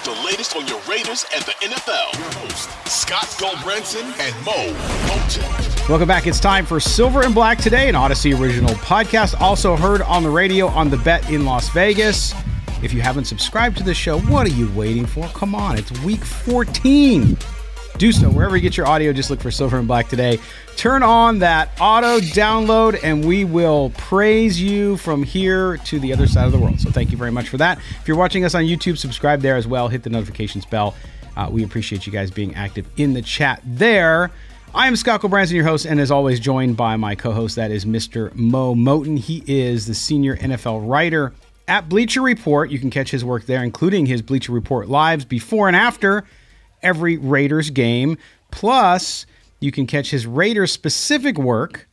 with the latest on your Raiders and the NFL. Your host, Scott Gulbransen and Mo Moton. Welcome back. It's time for Silver and Black Today, an Audacy original podcast, also heard on the radio on the Bet in Las Vegas. If you haven't subscribed to the show, what are you waiting for? Come on, it's week 14. Do so wherever you get your audio. Just look for Silver and Black today. Turn on that auto download, and we will praise you from here to the other side of the world. So, thank you very much for that. If you're watching us on YouTube, subscribe there as well. Hit the notifications bell. Uh, we appreciate you guys being active in the chat there. I am Scott Branson, your host, and as always, joined by my co host, that is Mr. Mo Moton. He is the senior NFL writer at Bleacher Report. You can catch his work there, including his Bleacher Report lives before and after every Raiders game. Plus, you can catch his Raiders specific work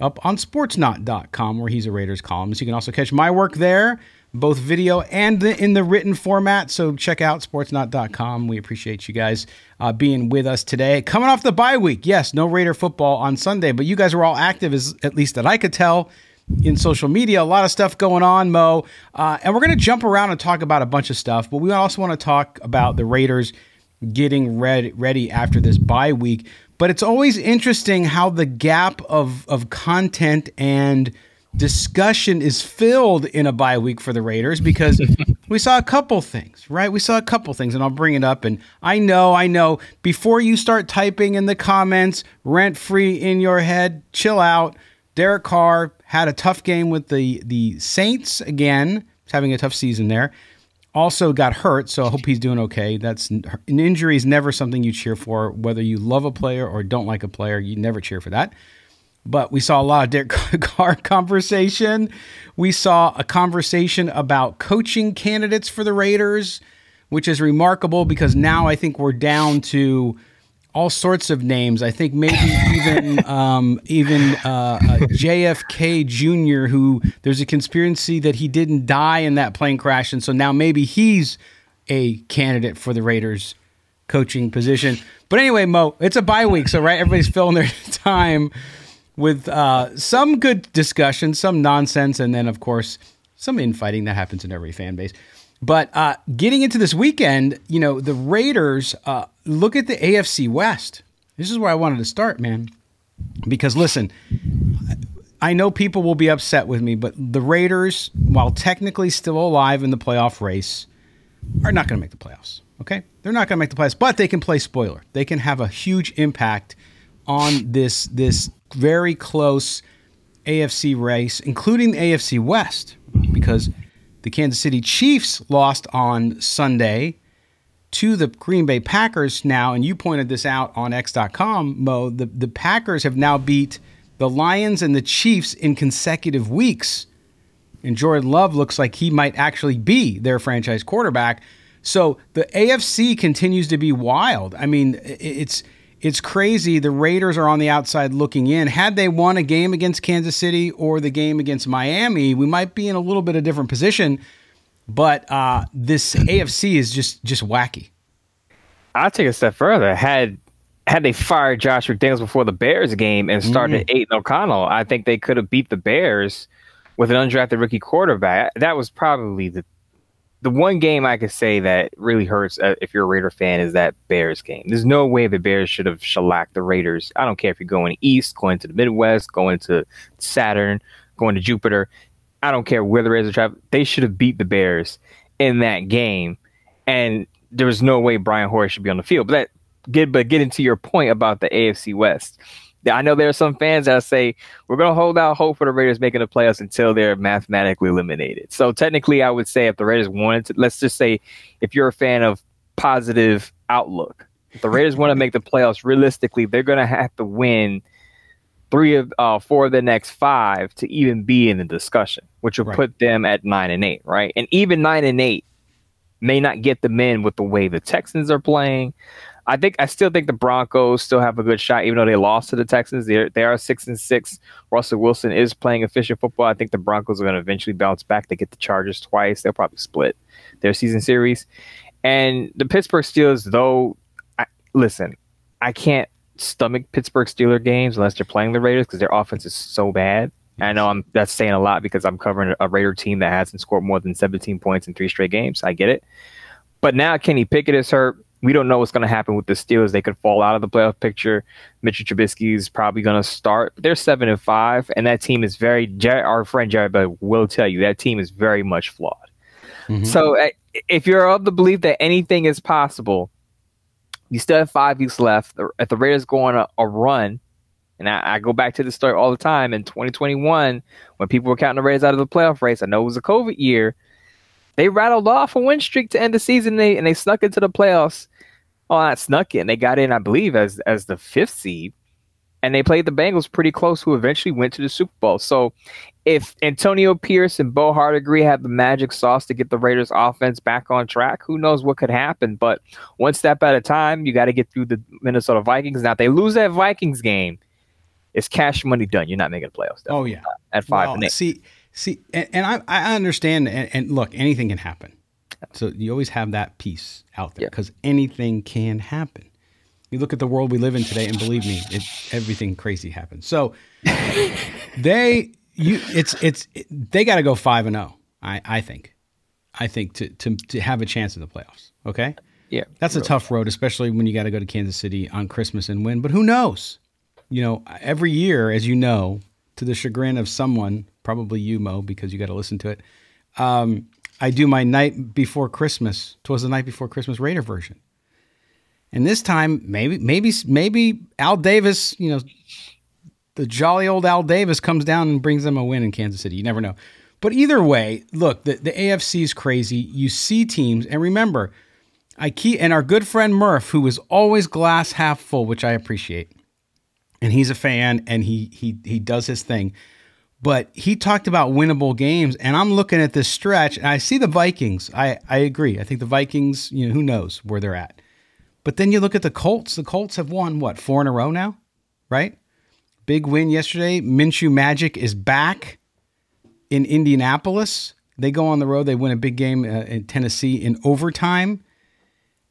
up on sportsnaut.com, where he's a Raiders columnist. You can also catch my work there both video and the, in the written format. So check out sportsnaut.com. We appreciate you guys uh, being with us today. Coming off the bye week, yes, no Raider football on Sunday, but you guys were all active, as at least that I could tell. In social media, a lot of stuff going on, Mo. Uh, and we're going to jump around and talk about a bunch of stuff, but we also want to talk about the Raiders getting ready, ready after this bye week. But it's always interesting how the gap of, of content and discussion is filled in a bye week for the Raiders because we saw a couple things, right? We saw a couple things, and I'll bring it up. And I know, I know, before you start typing in the comments, rent free in your head, chill out. Derek Carr had a tough game with the, the Saints again, He's having a tough season there. Also got hurt, so I hope he's doing okay. That's an injury is never something you cheer for, whether you love a player or don't like a player. You never cheer for that but we saw a lot of Derek Carr conversation. We saw a conversation about coaching candidates for the Raiders, which is remarkable because now I think we're down to all sorts of names. I think maybe even um, even uh, uh, JFK Jr., who there's a conspiracy that he didn't die in that plane crash, and so now maybe he's a candidate for the Raiders coaching position. But anyway, Mo, it's a bye week, so right, everybody's filling their time with uh, some good discussion, some nonsense, and then, of course, some infighting that happens in every fan base. But uh, getting into this weekend, you know, the Raiders uh, look at the AFC West. This is where I wanted to start, man. Because listen, I know people will be upset with me, but the Raiders, while technically still alive in the playoff race, are not going to make the playoffs. Okay? They're not going to make the playoffs, but they can play spoiler. They can have a huge impact on this this very close AFC race, including the AFC West, because the Kansas City Chiefs lost on Sunday to the Green Bay Packers now, and you pointed this out on X.com, Mo. The, the Packers have now beat the Lions and the Chiefs in consecutive weeks. And Jordan Love looks like he might actually be their franchise quarterback. So the AFC continues to be wild. I mean, it's it's crazy. The Raiders are on the outside looking in. Had they won a game against Kansas City or the game against Miami, we might be in a little bit of a different position. But uh, this AFC is just just wacky. I'll take a step further. Had had they fired Josh McDaniels before the Bears game and started mm. Aidan O'Connell, I think they could have beat the Bears with an undrafted rookie quarterback. That was probably the the one game I could say that really hurts uh, if you're a Raider fan is that Bears game. There's no way the Bears should have shellacked the Raiders. I don't care if you're going east, going to the Midwest, going to Saturn, going to Jupiter. I don't care where the Raiders are traveling. They should have beat the Bears in that game, and there was no way Brian Hoyer should be on the field. But that get but get into your point about the AFC West. I know there are some fans that say we're going to hold out hope for the Raiders making the playoffs until they're mathematically eliminated. So technically, I would say if the Raiders wanted to, let's just say if you're a fan of positive outlook, if the Raiders want to make the playoffs, realistically, they're going to have to win three of uh, four of the next five to even be in the discussion, which will right. put them at nine and eight, right? And even nine and eight may not get them in with the way the Texans are playing. I think I still think the Broncos still have a good shot, even though they lost to the Texans. They they are six and six. Russell Wilson is playing efficient football. I think the Broncos are going to eventually bounce back. They get the Chargers twice. They'll probably split their season series. And the Pittsburgh Steelers, though, I, listen, I can't stomach Pittsburgh Steeler games unless they're playing the Raiders because their offense is so bad. I know I'm that's saying a lot because I'm covering a Raider team that hasn't scored more than 17 points in three straight games. I get it. But now Kenny Pickett is hurt we don't know what's going to happen with the Steelers. They could fall out of the playoff picture. Mitchell Trubisky is probably going to start. They're seven and five, and that team is very. Our friend Jared will tell you that team is very much flawed. Mm-hmm. So, eh, if you're of the belief that anything is possible, you still have five weeks left. If the Raiders go on a, a run, and I, I, go back to the story all the time in 2021 when people were counting the Raiders out of the playoff race. I know it was a COVID year. They rattled off a win streak to end the season, they, and they snuck into the playoffs oh, not snuck in. They got in, I believe, as as the fifth seed, and they played the Bengals pretty close, who eventually went to the Super Bowl. So, if Antonio Pierce and Bo Hardegree have the magic sauce to get the Raiders' offense back on track, who knows what could happen? But one step at a time, you got to get through the Minnesota Vikings. Now, if they lose that Vikings game, it's cash money done. You're not making the playoffs. Oh yeah, at five well, and eight. See, see, and, and I, I understand, and, and look, anything can happen. So you always have that piece out there because yeah. anything can happen. You look at the world we live in today, and believe me, it, everything crazy happens. So they, you, it's it's it, they got to go five and zero. Oh, I I think, I think to to to have a chance in the playoffs. Okay. Yeah. That's a tough road, especially when you got to go to Kansas City on Christmas and win. But who knows? You know, every year, as you know, to the chagrin of someone, probably you, Mo, because you got to listen to it. Um, I do my night before Christmas. Twas the night before Christmas Raider version. And this time, maybe, maybe, maybe Al Davis, you know, the jolly old Al Davis comes down and brings them a win in Kansas City. You never know. But either way, look, the, the AFC is crazy. You see teams, and remember, I keep and our good friend Murph, who is always glass half full, which I appreciate, and he's a fan and he he he does his thing. But he talked about winnable games, and I'm looking at this stretch, and I see the Vikings. I, I agree. I think the Vikings, you know, who knows where they're at. But then you look at the Colts. The Colts have won, what, four in a row now? Right? Big win yesterday. Minshew Magic is back in Indianapolis. They go on the road. They win a big game uh, in Tennessee in overtime.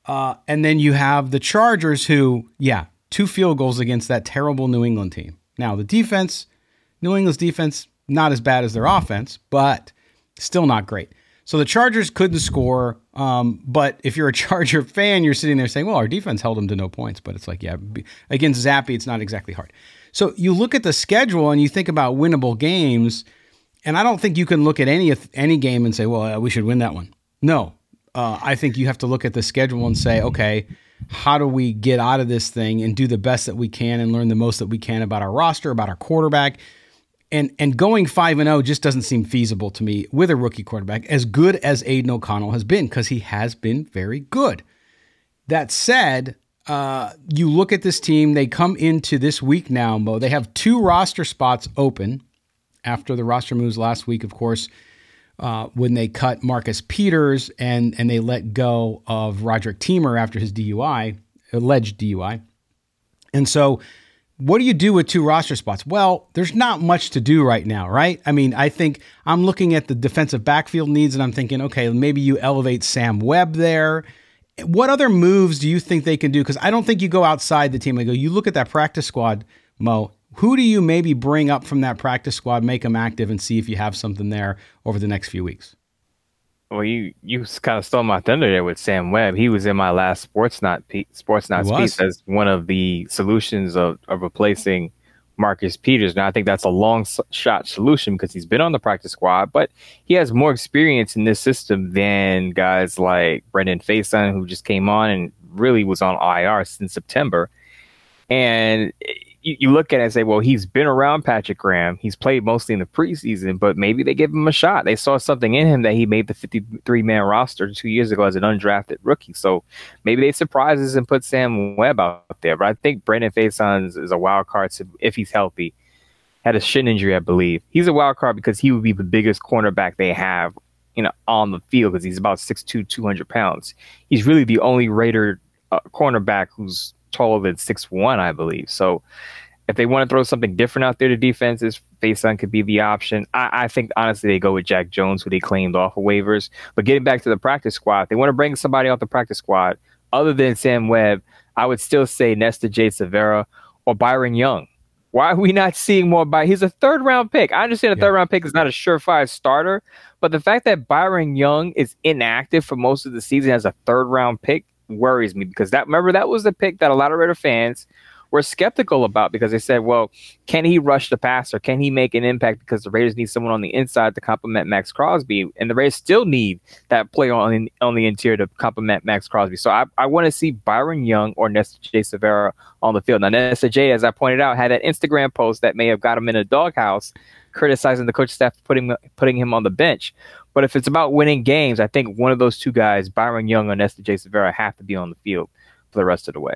Uh, and then you have the Chargers, who, yeah, two field goals against that terrible New England team. Now, the defense New England's defense, not as bad as their offense, but still not great. So the Chargers couldn't score. Um, but if you're a Charger fan, you're sitting there saying, well, our defense held them to no points. But it's like, yeah, against Zappe, it's not exactly hard. So you look at the schedule and you think about winnable games. And I don't think you can look at any any game and say, well, uh, we should win that one. No. Uh, I think you have to look at the schedule and say, okay, how do we get out of this thing and do the best that we can and learn the most that we can about our roster, about our quarterback, and and going five and zero oh just doesn't seem feasible to me with a rookie quarterback as good as Aidan O'Connell has been because he has been very good. That said, uh, you look at this team; they come into this week now, Mo. They have two roster spots open after the roster moves last week, of course. Uh, when they cut Marcus Peters and and they let go of Roderick Teamer after his DUI, alleged DUI, and so what do you do with two roster spots? Well, there's not much to do right now, right? I mean, I think I'm looking at the defensive backfield needs and I'm thinking, okay, maybe you elevate Sam Webb there. What other moves do you think they can do? Because I don't think you go outside the team. I go, you look at that practice squad, Mo. Who do you maybe bring up from that practice squad, make them active, and see if you have something there over the next few weeks? Well, you you kind of stole my thunder there with Sam Webb. He was in my last Sportsnaut sports not piece as one of the solutions of, of replacing Marcus Peters. Now I think that's a long shot solution because he's been on the practice squad, but he has more experience in this system than guys like Brandon Facyson, who just came on and really was on IR since September. And you, you look at it and say, well, he's been around Patrick Graham. He's played mostly in the preseason, but maybe they give him a shot. They saw something in him that he made the 53 man roster two years ago as an undrafted rookie. So maybe they surprise us and put Sam Webb out there. But I think Brandon Facyson is a wild card if he's healthy. Had a shin injury, I believe. He's a wild card because he would be the biggest cornerback they have, you know, on the field because he's about 6'2", 200 pounds. He's really the only Raider uh, cornerback who's taller than six one, I believe. So if they want to throw something different out there to defenses, Facyson could be the option. I, I, think honestly they go with Jack Jones, who they claimed off of waivers. But getting back to the practice squad, they want to bring somebody off the practice squad other than Sam Webb. I would still say Nesta J. Silvera or Byron Young. Why are we not seeing more by he's a third round pick. I understand a yeah. third round pick is not a surefire starter, but the fact that Byron Young is inactive for most of the season as a third round pick worries me because that remember that was the pick that a lot of Raider fans were skeptical about because they said, well, can he rush the passer? Can he make an impact? Because the Raiders need someone on the inside to complement Maxx Crosby, and the Raiders still need that play on on the interior to complement Maxx Crosby. So I, I want to see Byron Young or Nesta J. Silvera on the field. Now Nesta J, as I pointed out, had that Instagram post that may have got him in a doghouse, criticizing the coach staff putting putting him on the bench. But if it's about winning games, I think one of those two guys, Byron Young or Nesta J. Silvera, have to be on the field for the rest of the way.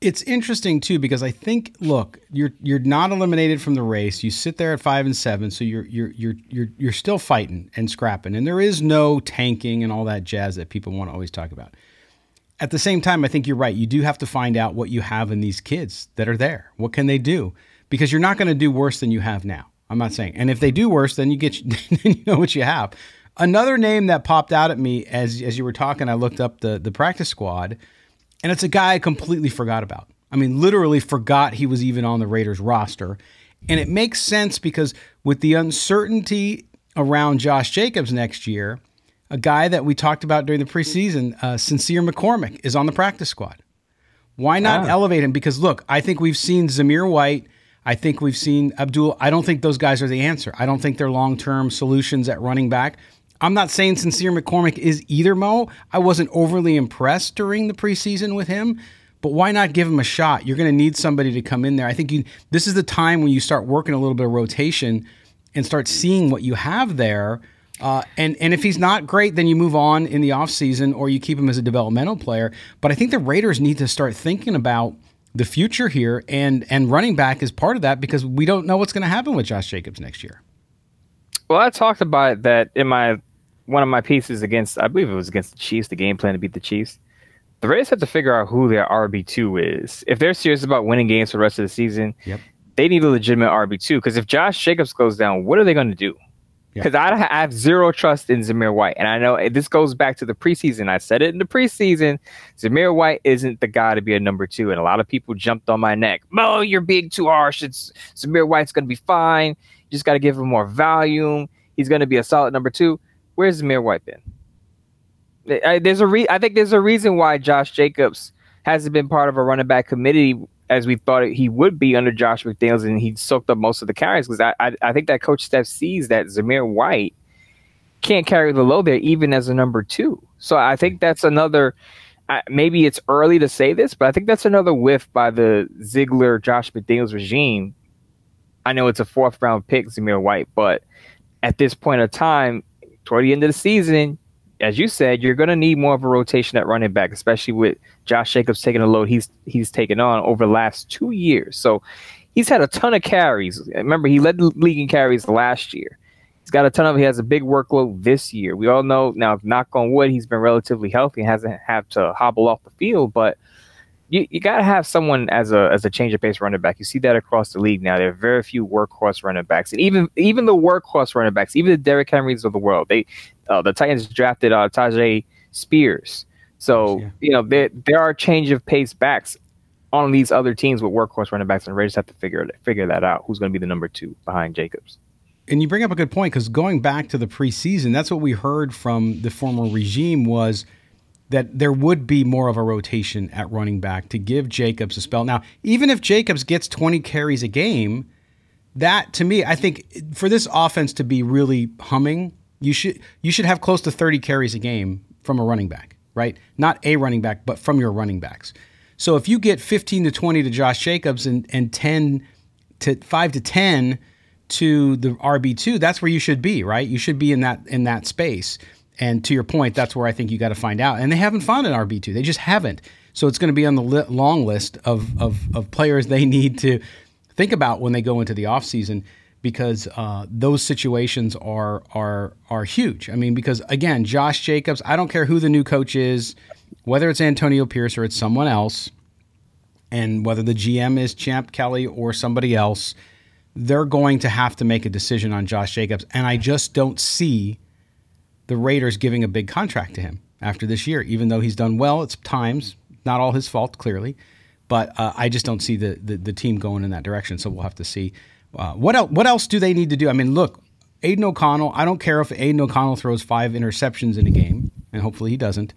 It's interesting too because I think look, you're you're not eliminated from the race. You sit there at 5 and 7, so you're you're you're you're you're still fighting and scrapping. And there is no tanking and all that jazz that people want to always talk about. At the same time, I think you're right. You do have to find out what you have in these kids that are there. What can they do? Because you're not going to do worse than you have now. I'm not saying. And if they do worse, then you get then you know what you have. Another name that popped out at me as as you were talking, I looked up the the practice squad and it's a guy I completely forgot about. I mean, literally forgot he was even on the Raiders roster. And it makes sense because with the uncertainty around Josh Jacobs next year, a guy that we talked about during the preseason, uh, Sincere McCormick, is on the practice squad. Why not ah. elevate him? Because look, I think we've seen Zamir White. I think we've seen Abdul. I don't think those guys are the answer. I don't think they're long term solutions at running back. I'm not saying Sincere McCormick is either, Mo. I wasn't overly impressed during the preseason with him, but why not give him a shot? You're going to need somebody to come in there. I think you, this is the time when you start working a little bit of rotation and start seeing what you have there. Uh, and and if he's not great, then you move on in the offseason or you keep him as a developmental player. But I think the Raiders need to start thinking about the future here, and and running back is part of that because we don't know what's going to happen with Josh Jacobs next year. Well, I talked about that in my one of my pieces against, I believe it was against the Chiefs, the game plan to beat the Chiefs. The Raiders have to figure out who their RB two is. If they're serious about winning games for the rest of the season, yep. they need a legitimate RB two. Because if Josh Jacobs goes down, what are they going to do? Because I, I have zero trust in Zamir White, and I know this goes back to the preseason. I said it in the preseason. Zamir White isn't the guy to be a number two, and a lot of people jumped on my neck. Mo, you're being too harsh. It's Zamir White's going to be fine. You just got to give him more volume. He's going to be a solid number two. Where's Zamir White been? I, there's a re- I think there's a reason why Josh Jacobs hasn't been part of a running back committee as we thought he would be under Josh McDaniels, and he soaked up most of the carries because I, I, I think that coach Steph sees that Zamir White can't carry the load there even as a number two. So I think that's another. Uh, maybe it's early to say this, but I think that's another whiff by the Ziegler Josh McDaniels regime. I know it's a fourth round pick, Zamir White, but at this point of time, toward the end of the season, as you said, you're going to need more of a rotation at running back, especially with Josh Jacobs taking a load he's he's taken on over the last two years. So he's had a ton of carries. Remember, he led the league in carries last year. He's got a ton of. He has a big workload this year. We all know now. Knock on wood, he's been relatively healthy and hasn't had to hobble off the field, but you, you got to have someone as a as a change of pace running back. You see that across the league now. There are very few workhorse running backs, and even even the workhorse running backs, even the Derrick Henrys of the world. They uh, the Titans drafted uh, Tyjae Spears, so yeah. you know there there are change of pace backs. on these other teams with workhorse running backs, and Raiders have to figure figure that out. Who's going to be the number two behind Jacobs? And you bring up a good point because going back to the preseason, that's what we heard from the former regime was that there would be more of a rotation at running back to give Jacobs a spell. Now, even if Jacobs gets 20 carries a game, that to me, I think for this offense to be really humming, you should you should have close to 30 carries a game from a running back, right? Not a running back, but from your running backs. So if you get 15 to 20 to Josh Jacobs and, and 10 to 5 to 10 to the RB2, that's where you should be, right? You should be in that in that space. And to your point, that's where I think you got to find out. And they haven't found an RB2. They just haven't. So it's going to be on the li- long list of, of, of players they need to think about when they go into the offseason because uh, those situations are are are huge. I mean, because again, Josh Jacobs, I don't care who the new coach is, whether it's Antonio Pierce or it's someone else, and whether the GM is Champ Kelly or somebody else, they're going to have to make a decision on Josh Jacobs. And I just don't see the Raiders giving a big contract to him after this year, even though he's done well at times. Not all his fault, clearly, but uh, I just don't see the, the, the team going in that direction. So we'll have to see. Uh, what else? What else do they need to do? I mean, look, Aidan O'Connell. I don't care if Aidan O'Connell throws five interceptions in a game, and hopefully he doesn't.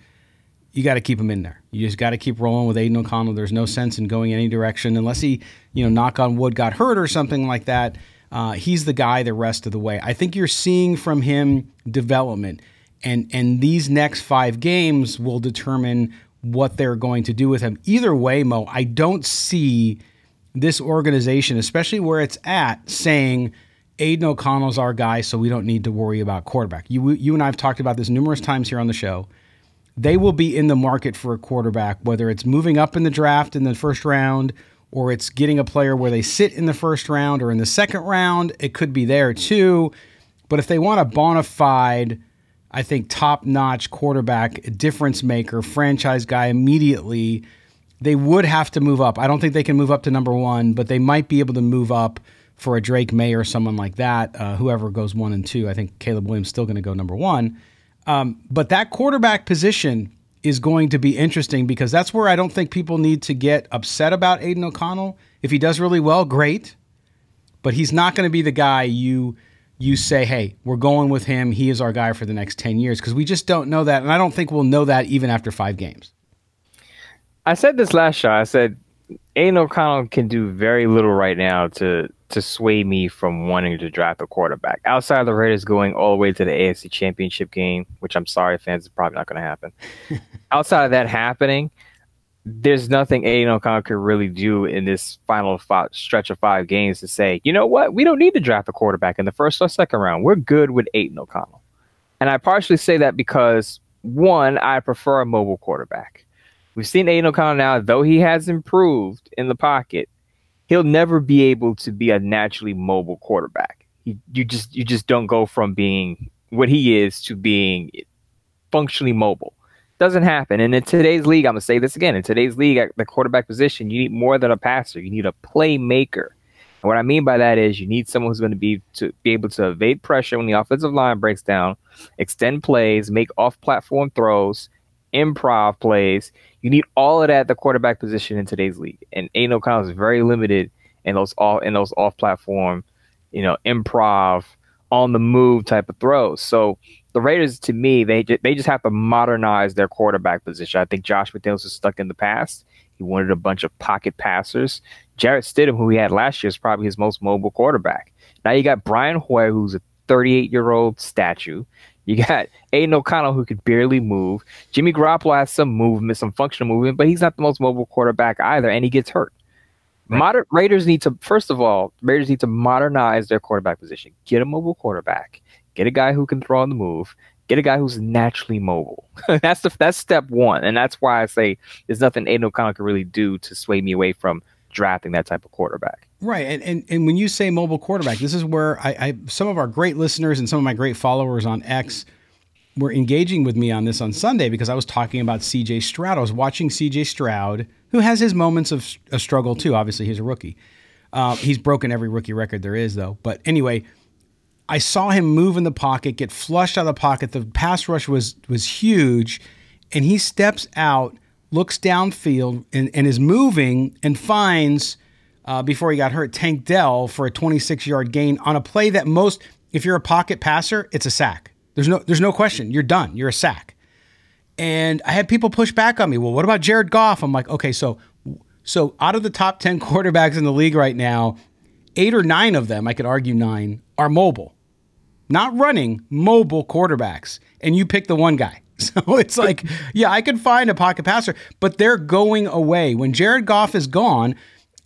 You got to keep him in there. You just got to keep rolling with Aidan O'Connell. There's no sense in going any direction unless he, you know, knock on wood, got hurt or something like that. Uh, he's the guy the rest of the way. I think you're seeing from him development, and and these next five games will determine what they're going to do with him. Either way, Mo, I don't see this organization, especially where it's at, saying Aidan O'Connell's our guy, so we don't need to worry about quarterback. You you and I have talked about this numerous times here on the show. They will be in the market for a quarterback, whether it's moving up in the draft in the first round or it's getting a player where they sit in the first round or in the second round. It could be there too. But if they want a bona fide, I think top notch quarterback, difference maker, franchise guy immediately, they would have to move up. I don't think they can move up to number one, but they might be able to move up for a Drake Maye or someone like that. Uh, whoever goes one and two, I think Caleb Williams still going to go number one. Um, but that quarterback position is going to be interesting because that's where I don't think people need to get upset about Aidan O'Connell. If he does really well, great. But he's not going to be the guy you you say, "Hey, we're going with him. He is our guy for the next 10 years" because we just don't know that and I don't think we'll know that even after 5 games. I said this last show. I said Aidan O'Connell can do very little right now to to sway me from wanting to draft a quarterback. Outside of the Raiders going all the way to the AFC Championship game, which I'm sorry, fans, is probably not going to happen. Outside of that happening, there's nothing Aidan O'Connell could really do in this final five, stretch of five games to say, you know what, we don't need to draft a quarterback in the first or second round. We're good with Aidan O'Connell. And I partially say that because, one, I prefer a mobile quarterback. We've seen Aidan O'Connell now, though he has improved in the pocket, he'll never be able to be a naturally mobile quarterback. He, you just you just don't go from being what he is to being functionally mobile. Doesn't happen. And in today's league, I'm gonna say this again. In today's league, at the quarterback position, you need more than a passer. You need a playmaker. And what I mean by that is you need someone who's going to be to be able to evade pressure when the offensive line breaks down, extend plays, make off-platform throws, improv plays. You need all of that at the quarterback position in today's league. And Aidan O'Connell is very limited in those off in those off platform, you know, improv, on the move type of throws. So the Raiders, to me, they they just have to modernize their quarterback position. I think Josh McDaniels is stuck in the past. He wanted a bunch of pocket passers. Jarrett Stidham, who he had last year, is probably his most mobile quarterback. Now you got Brian Hoyer, who's a 38 year old statue. You got Aidan O'Connell who could barely move. Jimmy Garoppolo has some movement, some functional movement, but he's not the most mobile quarterback either, and he gets hurt. Right. Moder- Raiders need to first of all, Raiders need to modernize their quarterback position. Get a mobile quarterback. Get a guy who can throw on the move. Get a guy who's naturally mobile. that's the that's step one, and that's why I say there's nothing Aidan O'Connell can really do to sway me away from drafting that type of quarterback. Right, and, and and when you say mobile quarterback, this is where I, I some of our great listeners and some of my great followers on X were engaging with me on this on Sunday because I was talking about C.J. Stroud. I was watching C.J. Stroud, who has his moments of a struggle too. Obviously, he's a rookie. Uh, he's broken every rookie record there is, though. But anyway, I saw him move in the pocket, get flushed out of the pocket. The pass rush was was huge, and he steps out looks downfield and, and is moving and finds uh, before he got hurt Tank Dell for a 26 yard gain on a play that most, if you're a pocket passer, it's a sack. There's no there's no question. You're done. You're a sack. And I had people push back on me. Well, what about Jared Goff? I'm like, okay, so so out of the top 10 quarterbacks in the league right now, eight or nine of them, I could argue nine, are mobile. Not running, mobile quarterbacks. And you pick the one guy. So it's like, yeah, I could find a pocket passer, but they're going away. When Jared Goff is gone,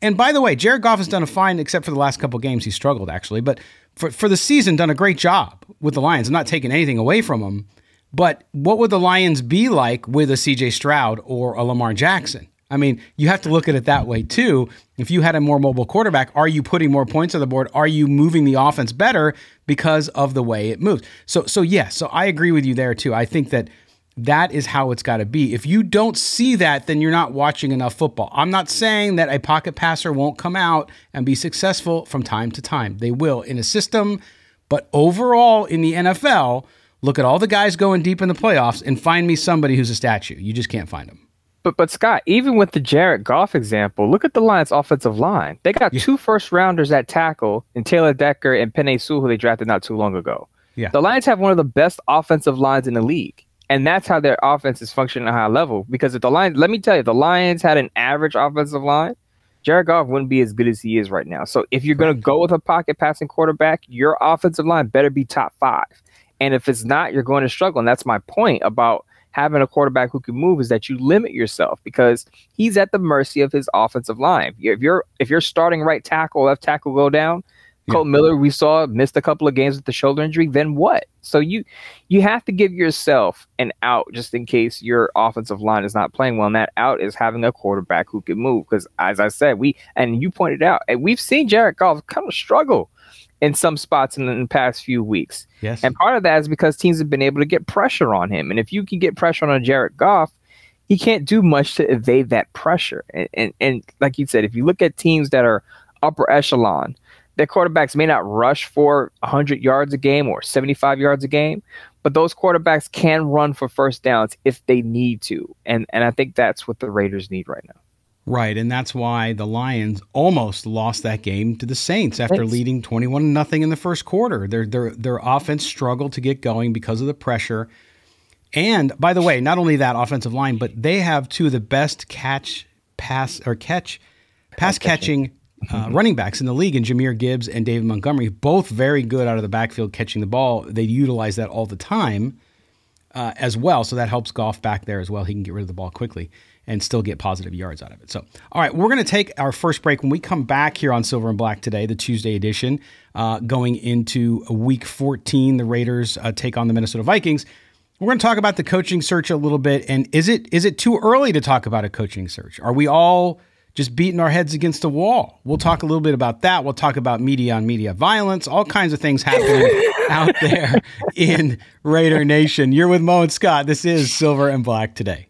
and by the way, Jared Goff has done a fine, except for the last couple games, he struggled actually, but for, for the season, done a great job with the Lions. I'm not taking anything away from him. But what would the Lions be like with a CJ Stroud or a Lamar Jackson? I mean, you have to look at it that way too. If you had a more mobile quarterback, are you putting more points on the board? Are you moving the offense better because of the way it moves? So, so yes, so I agree with you there too. I think that that is how it's got to be. If you don't see that, then you're not watching enough football. I'm not saying that a pocket passer won't come out and be successful from time to time. They will in a system, but overall in the NFL, look at all the guys going deep in the playoffs and find me somebody who's a statue. You just can't find them. But but Scott, even with the Jared Goff example, look at the Lions' offensive line. They got yeah. two first rounders at tackle in Taylor Decker and Penei Sewell, who they drafted not too long ago. Yeah. The Lions have one of the best offensive lines in the league. And that's how their offense is functioning at a high level. Because if the Lions, let me tell you, the Lions had an average offensive line, Jared Goff wouldn't be as good as he is right now. So if you're going to go with a pocket passing quarterback, your offensive line better be top five. And if it's not, you're going to struggle. And that's my point about having a quarterback who can move is that you limit yourself because he's at the mercy of his offensive line. If you're if you're starting right tackle, left tackle go down, yeah. Kolton Miller we saw missed a couple of games with the shoulder injury. Then what? So you you have to give yourself an out just in case your offensive line is not playing well. And that out is having a quarterback who can move. Because as I said, we and you pointed out, and we've seen Jared Goff kind of struggle in some spots in the, in the, past few weeks. Yes. And part of that is because teams have been able to get pressure on him. And if you can get pressure on a Jared Goff, he can't do much to evade that pressure. And, and, and like you said, if you look at teams that are upper echelon, their quarterbacks may not rush for 100 yards a game or 75 yards a game, but those quarterbacks can run for first downs if they need to. And, and I think that's what the Raiders need right now. Right, and that's why the Lions almost lost that game to the Saints after Thanks. leading 21 nothing in the first quarter. Their their their offense struggled to get going because of the pressure. And by the way, not only that offensive line, but they have two of the best catch pass or catch pass catching uh, running backs in the league, and Jahmyr Gibbs and David Montgomery, both very good out of the backfield catching the ball. They utilize that all the time uh, as well, so that helps Goff back there as well. He can get rid of the ball quickly and still get positive yards out of it. So, all right, we're going to take our first break. When we come back here on Silver and Black today, the Tuesday edition, uh, going into week 14, the Raiders uh, take on the Minnesota Vikings. We're going to talk about the coaching search a little bit. And is it is it too early to talk about a coaching search? Are we all just beating our heads against the wall? We'll talk a little bit about that. We'll talk about media on media violence, all kinds of things happening out there in Raider Nation. You're with Mo and Scott. This is Silver and Black today.